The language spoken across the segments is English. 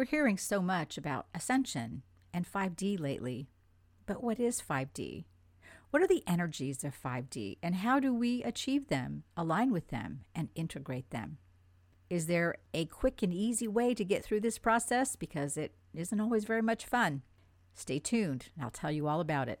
We're hearing so much about ascension and 5D lately. But what is 5D? What are the energies of 5D and how do we achieve them, align with them, and integrate them? Is there a quick and easy way to get through this process? Because it isn't always very much fun. Stay tuned, I'll tell you all about it.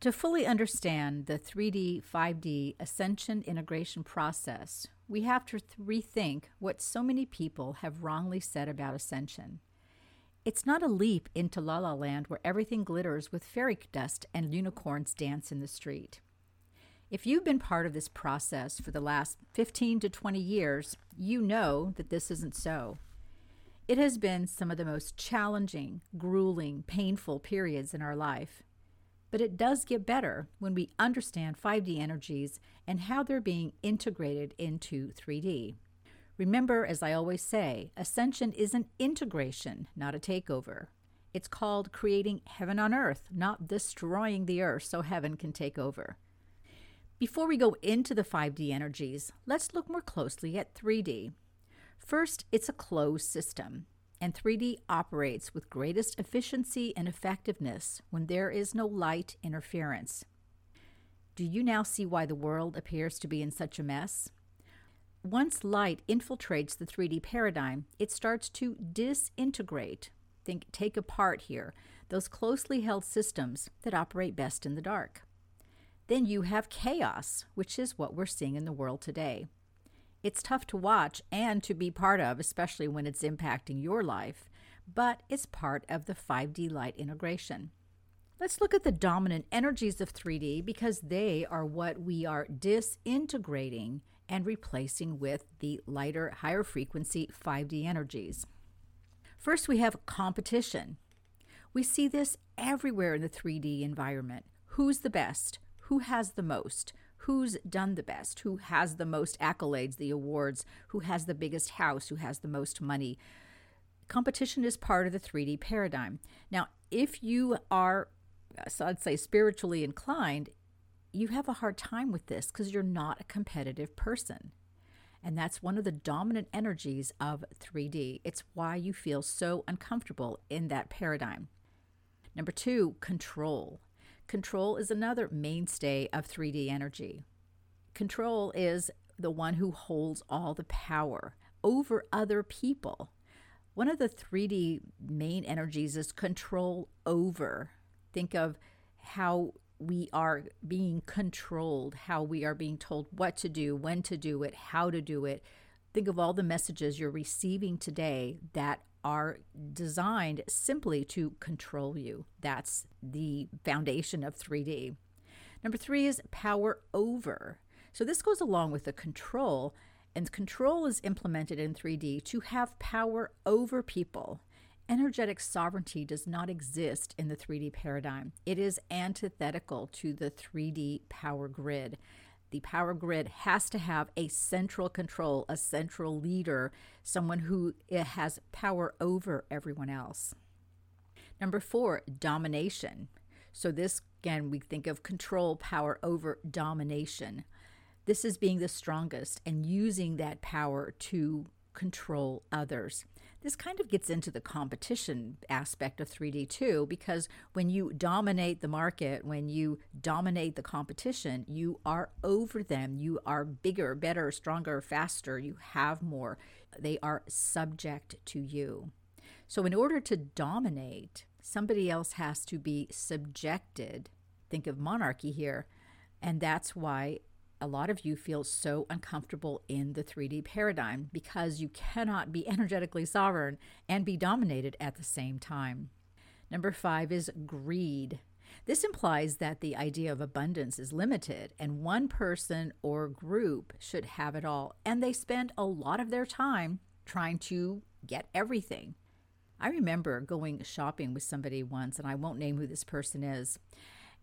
To fully understand the 3D, 5D ascension integration process, we have to rethink what so many people have wrongly said about ascension. It's not a leap into la la land where everything glitters with fairy dust and unicorns dance in the street. If you've been part of this process for the last 15 to 20 years, you know that this isn't so. It has been some of the most challenging, grueling, painful periods in our life but it does get better when we understand 5D energies and how they're being integrated into 3D. Remember, as I always say, ascension is an integration, not a takeover. It's called creating heaven on earth, not destroying the earth so heaven can take over. Before we go into the 5D energies, let's look more closely at 3D. First, it's a closed system and 3D operates with greatest efficiency and effectiveness when there is no light interference. Do you now see why the world appears to be in such a mess? Once light infiltrates the 3D paradigm, it starts to disintegrate, think take apart here, those closely held systems that operate best in the dark. Then you have chaos, which is what we're seeing in the world today. It's tough to watch and to be part of, especially when it's impacting your life, but it's part of the 5D light integration. Let's look at the dominant energies of 3D because they are what we are disintegrating and replacing with the lighter, higher frequency 5D energies. First, we have competition. We see this everywhere in the 3D environment. Who's the best? Who has the most? Who's done the best, who has the most accolades, the awards, who has the biggest house, who has the most money. Competition is part of the 3D paradigm. Now, if you are, so I'd say, spiritually inclined, you have a hard time with this because you're not a competitive person. And that's one of the dominant energies of 3D. It's why you feel so uncomfortable in that paradigm. Number two, control. Control is another mainstay of 3D energy. Control is the one who holds all the power over other people. One of the 3D main energies is control over. Think of how we are being controlled, how we are being told what to do, when to do it, how to do it. Think of all the messages you're receiving today that are designed simply to control you. That's the foundation of 3D. Number three is power over. So this goes along with the control, and control is implemented in 3D to have power over people. Energetic sovereignty does not exist in the 3D paradigm. It is antithetical to the 3D power grid the power grid has to have a central control, a central leader, someone who eh, has power over everyone else. Number four, domination. So, this again, we think of control, power over domination. This is being the strongest and using that power to control others. This kind of gets into the competition aspect of 3D too, because when you dominate the market, when you dominate the competition, you are over them. You are bigger, better, stronger, faster. You have more. They are subject to you. So, in order to dominate, somebody else has to be subjected. Think of monarchy here. And that's why a lot of you feel so uncomfortable in the 3D paradigm because you cannot be energetically sovereign and be dominated at the same time. Number five is greed. This implies that the idea of abundance is limited and one person or group should have it all, and they spend a lot of their time trying to get everything. I remember going shopping with somebody once, and I won't name who this person is.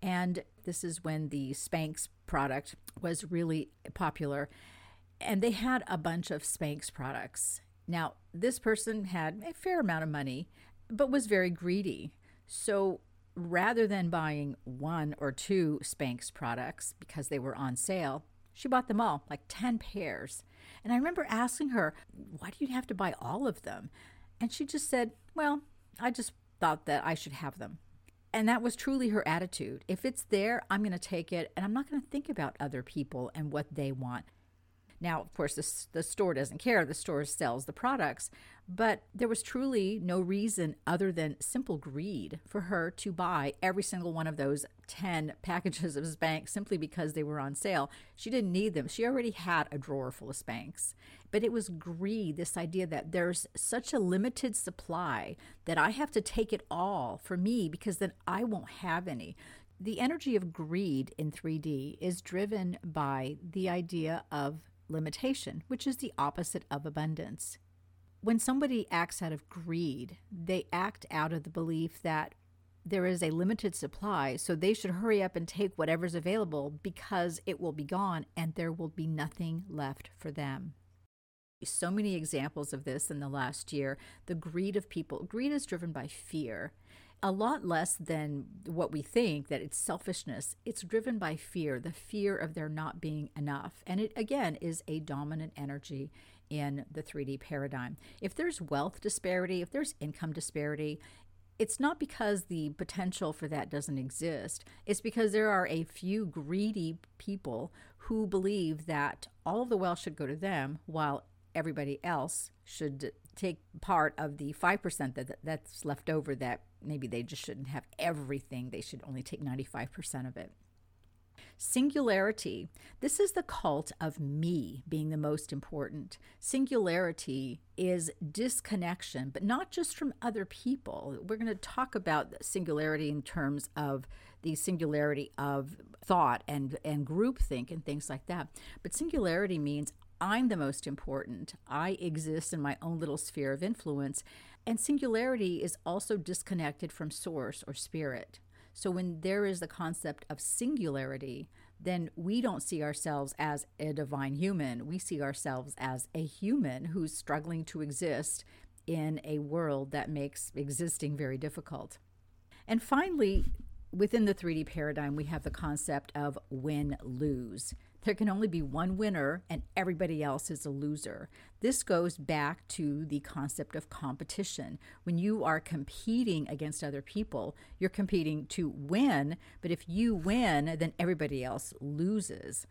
And this is when the Spanx product was really popular. And they had a bunch of Spanx products. Now, this person had a fair amount of money, but was very greedy. So rather than buying one or two Spanx products because they were on sale, she bought them all, like 10 pairs. And I remember asking her, Why do you have to buy all of them? And she just said, Well, I just thought that I should have them. And that was truly her attitude. If it's there, I'm going to take it and I'm not going to think about other people and what they want. Now, of course, the, the store doesn't care. The store sells the products. But there was truly no reason other than simple greed for her to buy every single one of those 10 packages of Spanx simply because they were on sale. She didn't need them. She already had a drawer full of Spanx. But it was greed, this idea that there's such a limited supply that I have to take it all for me because then I won't have any. The energy of greed in 3D is driven by the idea of limitation, which is the opposite of abundance. When somebody acts out of greed, they act out of the belief that there is a limited supply, so they should hurry up and take whatever's available because it will be gone and there will be nothing left for them. So many examples of this in the last year. The greed of people. Greed is driven by fear a lot less than what we think that it's selfishness. It's driven by fear, the fear of there not being enough. And it, again, is a dominant energy in the 3D paradigm. If there's wealth disparity, if there's income disparity, it's not because the potential for that doesn't exist. It's because there are a few greedy people who believe that all of the wealth should go to them while everybody else should take part of the 5% that that's left over that maybe they just shouldn't have everything they should only take 95% of it. Singularity. This is the cult of me being the most important. Singularity is disconnection but not just from other people. We're going to talk about singularity in terms of the singularity of thought and and groupthink and things like that. But singularity means I'm the most important. I exist in my own little sphere of influence. And singularity is also disconnected from source or spirit. So when there is the concept of singularity, then we don't see ourselves as a divine human. We see ourselves as a human who's struggling to exist in a world that makes existing very difficult. And finally, within the 3D paradigm, we have the concept of win lose. There can only be one winner and everybody else is a loser. This goes back to the concept of competition. When you are competing against other people, you're competing to win, but if you win, then everybody else loses.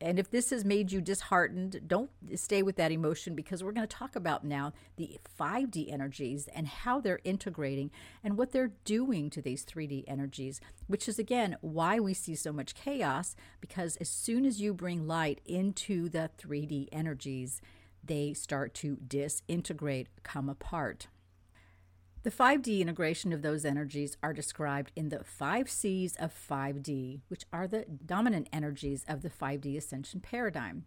And if this has made you disheartened, don't stay with that emotion because we're going to talk about now the 5D energies and how they're integrating and what they're doing to these 3D energies, which is again why we see so much chaos because as soon as you bring light into the 3D energies, they start to disintegrate, come apart. The 5D integration of those energies are described in the five C's of 5D, which are the dominant energies of the 5D ascension paradigm.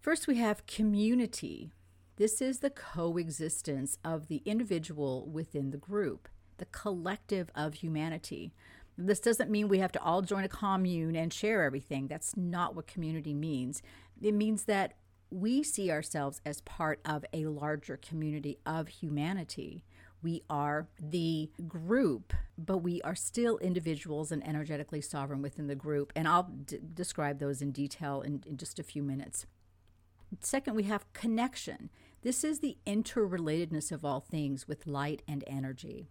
First, we have community. This is the coexistence of the individual within the group, the collective of humanity. This doesn't mean we have to all join a commune and share everything. That's not what community means. It means that we see ourselves as part of a larger community of humanity. We are the group, but we are still individuals and energetically sovereign within the group. And I'll d- describe those in detail in, in just a few minutes. Second, we have connection. This is the interrelatedness of all things with light and energy.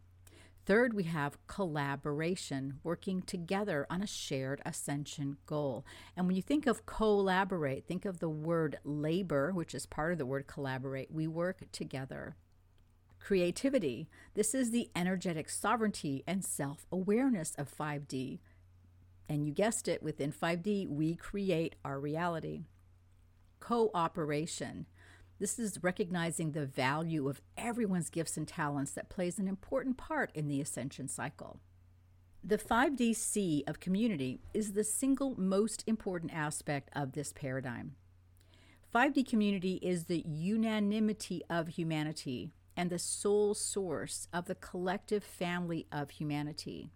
Third, we have collaboration, working together on a shared ascension goal. And when you think of collaborate, think of the word labor, which is part of the word collaborate. We work together. Creativity. This is the energetic sovereignty and self awareness of 5D. And you guessed it, within 5D, we create our reality. Cooperation. This is recognizing the value of everyone's gifts and talents that plays an important part in the ascension cycle. The 5DC of community is the single most important aspect of this paradigm. 5D community is the unanimity of humanity and the sole source of the collective family of humanity.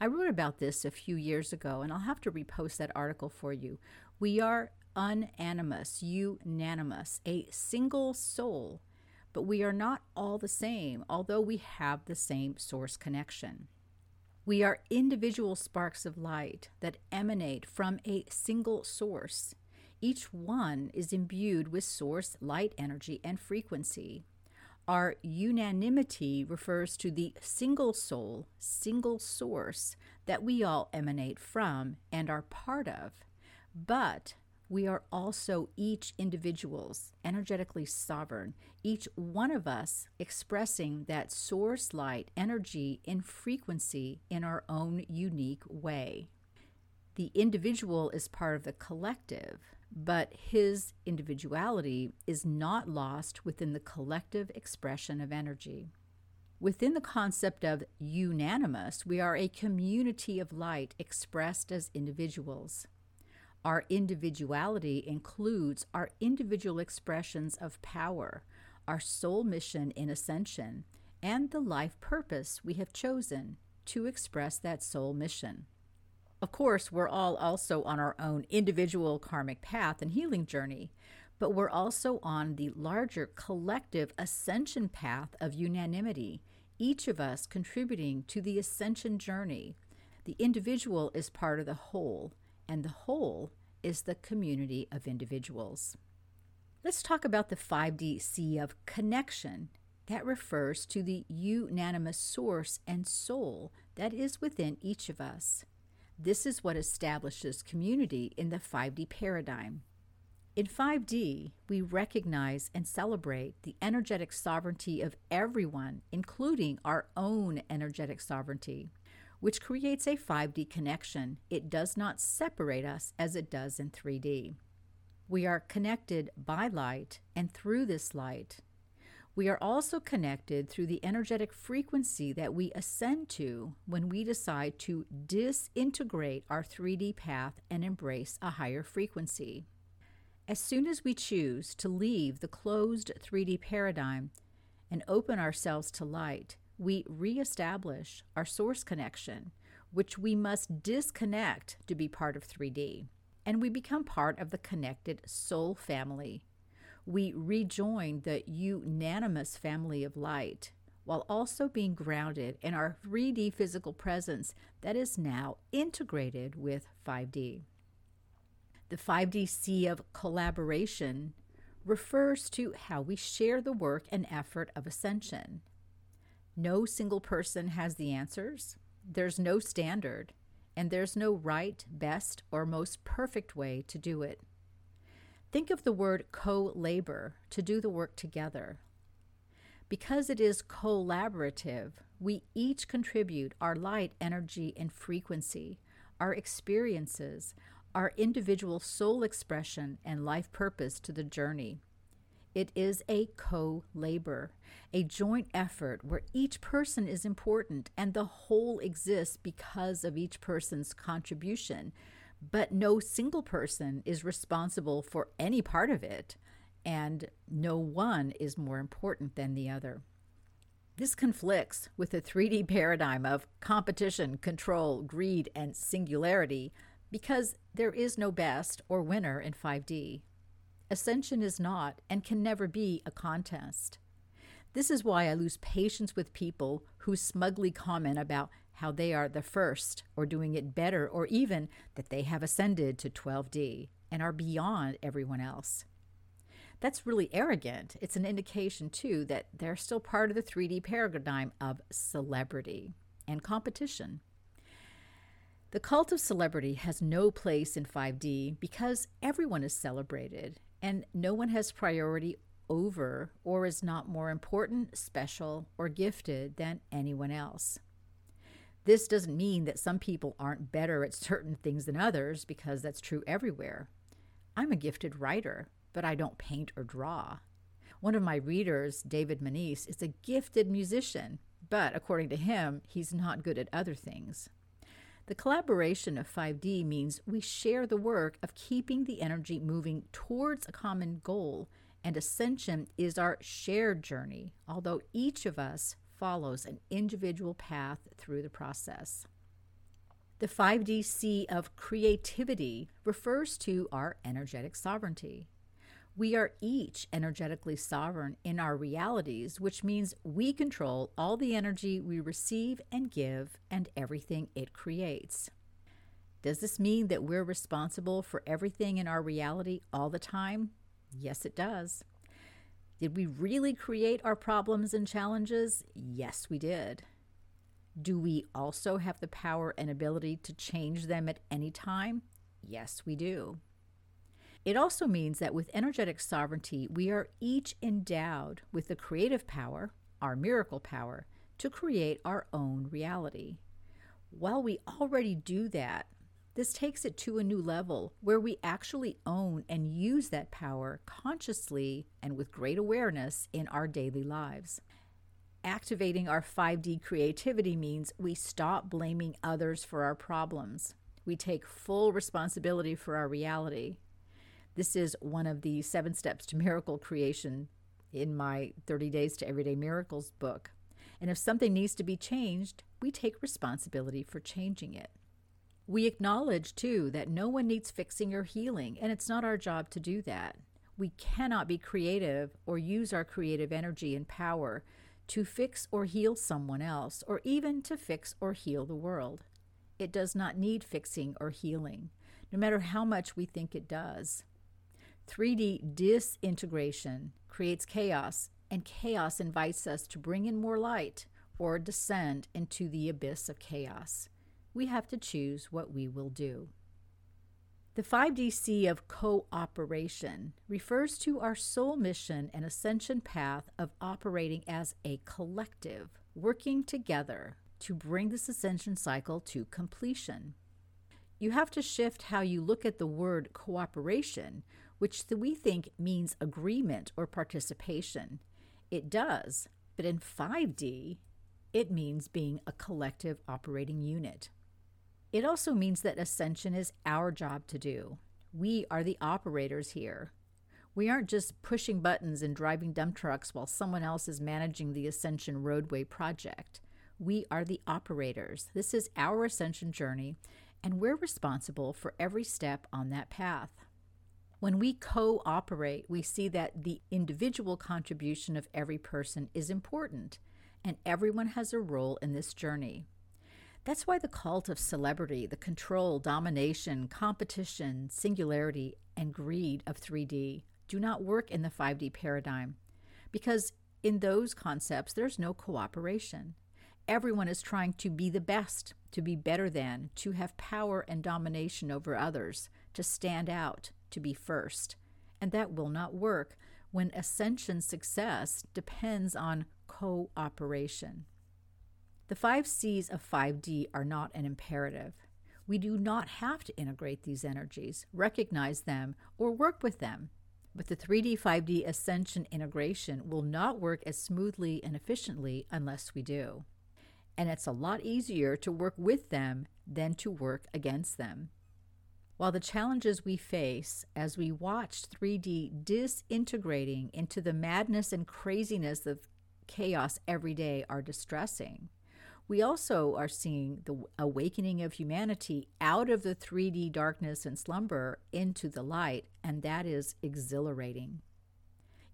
I wrote about this a few years ago, and I'll have to repost that article for you. We are unanimous, unanimous, a single soul, but we are not all the same, although we have the same source connection. We are individual sparks of light that emanate from a single source. Each one is imbued with source light energy and frequency. Our unanimity refers to the single soul, single source that we all emanate from and are part of. But we are also each individuals, energetically sovereign, each one of us expressing that source light energy and frequency in our own unique way. The individual is part of the collective, but his individuality is not lost within the collective expression of energy. Within the concept of unanimous, we are a community of light expressed as individuals. Our individuality includes our individual expressions of power, our soul mission in ascension, and the life purpose we have chosen to express that soul mission. Of course, we're all also on our own individual karmic path and healing journey, but we're also on the larger collective ascension path of unanimity, each of us contributing to the ascension journey. The individual is part of the whole, and the whole is the community of individuals. Let's talk about the 5D C of connection. That refers to the unanimous source and soul that is within each of us. This is what establishes community in the 5D paradigm. In 5D, we recognize and celebrate the energetic sovereignty of everyone, including our own energetic sovereignty which creates a 5D connection. It does not separate us as it does in 3D. We are connected by light and through this light. We are also connected through the energetic frequency that we ascend to when we decide to disintegrate our 3D path and embrace a higher frequency. As soon as we choose to leave the closed 3D paradigm and open ourselves to light, we reestablish our source connection, which we must disconnect to be part of 3D, and we become part of the connected soul family. We rejoin the unanimous family of light while also being grounded in our 3D physical presence that is now integrated with 5D. The 5D C of collaboration refers to how we share the work and effort of ascension. No single person has the answers. There's no standard, and there's no right, best, or most perfect way to do it. Think of the word co labor, to do the work together. Because it is collaborative, we each contribute our light, energy, and frequency, our experiences, our individual soul expression, and life purpose to the journey. It is a co labor, a joint effort where each person is important and the whole exists because of each person's contribution. But no single person is responsible for any part of it, and no one is more important than the other. This conflicts with the 3D paradigm of competition, control, greed, and singularity because there is no best or winner in 5D. Ascension is not and can never be a contest. This is why I lose patience with people who smugly comment about how they are the first or doing it better or even that they have ascended to 12D and are beyond everyone else. That's really arrogant. It's an indication, too, that they're still part of the 3D paradigm of celebrity and competition. The cult of celebrity has no place in 5D because everyone is celebrated and no one has priority over or is not more important, special, or gifted than anyone else. This doesn't mean that some people aren't better at certain things than others because that's true everywhere. I'm a gifted writer but I don't paint or draw. One of my readers, David Manise, is a gifted musician, but according to him, he's not good at other things. The collaboration of 5D means we share the work of keeping the energy moving towards a common goal, and ascension is our shared journey, although each of us follows an individual path through the process. The 5D C of creativity refers to our energetic sovereignty. We are each energetically sovereign in our realities, which means we control all the energy we receive and give and everything it creates. Does this mean that we're responsible for everything in our reality all the time? Yes, it does. Did we really create our problems and challenges? Yes, we did. Do we also have the power and ability to change them at any time? Yes, we do. It also means that with energetic sovereignty, we are each endowed with the creative power, our miracle power, to create our own reality. While we already do that, this takes it to a new level where we actually own and use that power consciously and with great awareness in our daily lives. Activating our 5D creativity means we stop blaming others for our problems. We take full responsibility for our reality. This is one of the seven steps to miracle creation in my 30 Days to Everyday Miracles book. And if something needs to be changed, we take responsibility for changing it. We acknowledge, too, that no one needs fixing or healing, and it's not our job to do that. We cannot be creative or use our creative energy and power to fix or heal someone else, or even to fix or heal the world. It does not need fixing or healing, no matter how much we think it does. 3D disintegration creates chaos, and chaos invites us to bring in more light or descend into the abyss of chaos. We have to choose what we will do. The 5DC of cooperation refers to our soul mission and ascension path of operating as a collective, working together to bring this ascension cycle to completion. You have to shift how you look at the word cooperation, which we think means agreement or participation. It does, but in 5D, it means being a collective operating unit. It also means that ascension is our job to do. We are the operators here. We aren't just pushing buttons and driving dump trucks while someone else is managing the Ascension Roadway project. We are the operators. This is our ascension journey, and we're responsible for every step on that path. When we cooperate, we see that the individual contribution of every person is important, and everyone has a role in this journey. That's why the cult of celebrity, the control, domination, competition, singularity, and greed of 3D do not work in the 5D paradigm, because in those concepts, there's no cooperation. Everyone is trying to be the best, to be better than, to have power and domination over others, to stand out, to be first. And that will not work when ascension success depends on cooperation. The five C's of 5D are not an imperative. We do not have to integrate these energies, recognize them, or work with them. But the 3D 5D ascension integration will not work as smoothly and efficiently unless we do. And it's a lot easier to work with them than to work against them. While the challenges we face as we watch 3D disintegrating into the madness and craziness of chaos every day are distressing, we also are seeing the awakening of humanity out of the 3D darkness and slumber into the light, and that is exhilarating.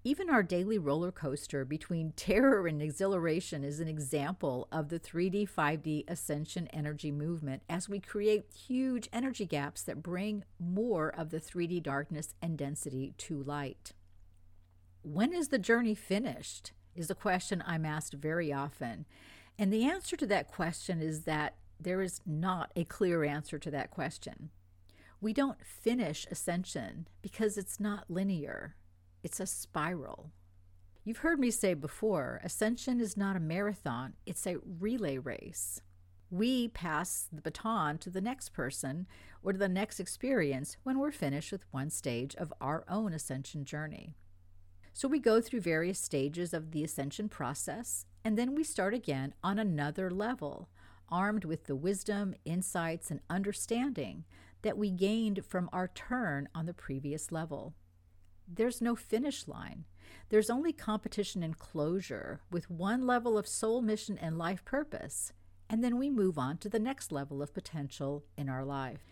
Even our daily roller coaster between terror and exhilaration is an example of the 3D 5D ascension energy movement as we create huge energy gaps that bring more of the 3D darkness and density to light. when is the journey finished? Is a question I'm asked very often. And the answer to that question is that there is not a clear answer to that question. We don't finish ascension because it's not linear, it's a spiral. You've heard me say before ascension is not a marathon, it's a relay race. We pass the baton to the next person or to the next experience when we're finished with one stage of our own ascension journey. So we go through various stages of the ascension process, and then we start again on another level, armed with the wisdom, insights, and understanding that we gained from our turn on the previous level. There's no finish line. There's only competition and closure with one level of soul mission and life purpose, and then we move on to the next level of potential in our life.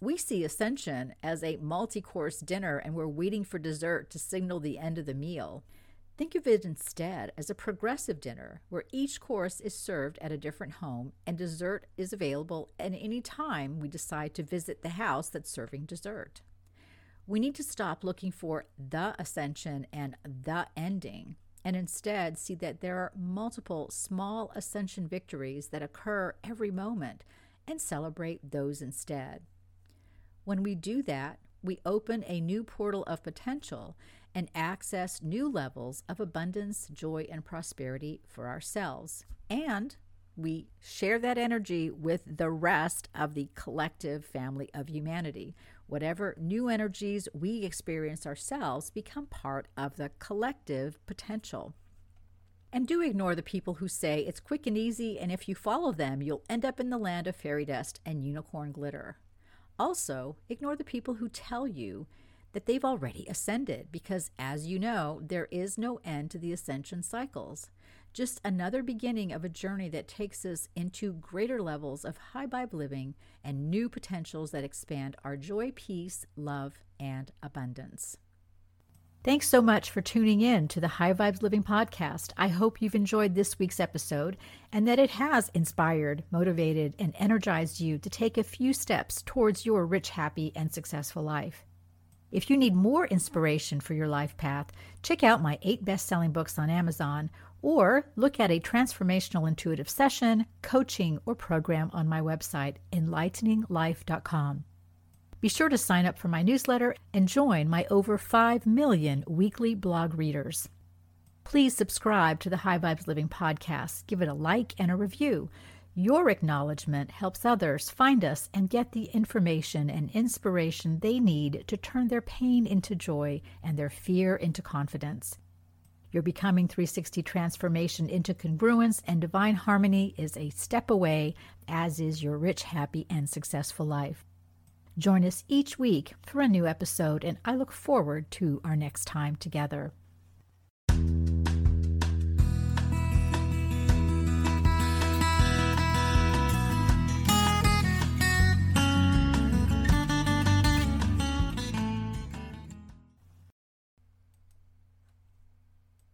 We see ascension as a multi course dinner and we're waiting for dessert to signal the end of the meal. Think of it instead as a progressive dinner where each course is served at a different home and dessert is available at any time we decide to visit the house that's serving dessert. We need to stop looking for the ascension and the ending and instead see that there are multiple small ascension victories that occur every moment and celebrate those instead. When we do that, we open a new portal of potential and access new levels of abundance, joy, and prosperity for ourselves. And we share that energy with the rest of the collective family of humanity. Whatever new energies we experience ourselves become part of the collective potential. And do ignore the people who say it's quick and easy, and if you follow them, you'll end up in the land of fairy dust and unicorn glitter. Also, ignore the people who tell you that they've already ascended because, as you know, there is no end to the ascension cycles. Just another beginning of a journey that takes us into greater levels of high vibe living and new potentials that expand our joy, peace, love, and abundance. Thanks so much for tuning in to the High Vibes Living podcast. I hope you've enjoyed this week's episode and that it has inspired, motivated, and energized you to take a few steps towards your rich, happy, and successful life. If you need more inspiration for your life path, check out my eight best selling books on Amazon or look at a transformational intuitive session, coaching, or program on my website, enlighteninglife.com. Be sure to sign up for my newsletter and join my over 5 million weekly blog readers. Please subscribe to the High Vibes Living podcast, give it a like and a review your acknowledgement helps others find us and get the information and inspiration they need to turn their pain into joy and their fear into confidence. Your Becoming 360 transformation into congruence and divine harmony is a step away, as is your rich, happy, and successful life. Join us each week for a new episode, and I look forward to our next time together.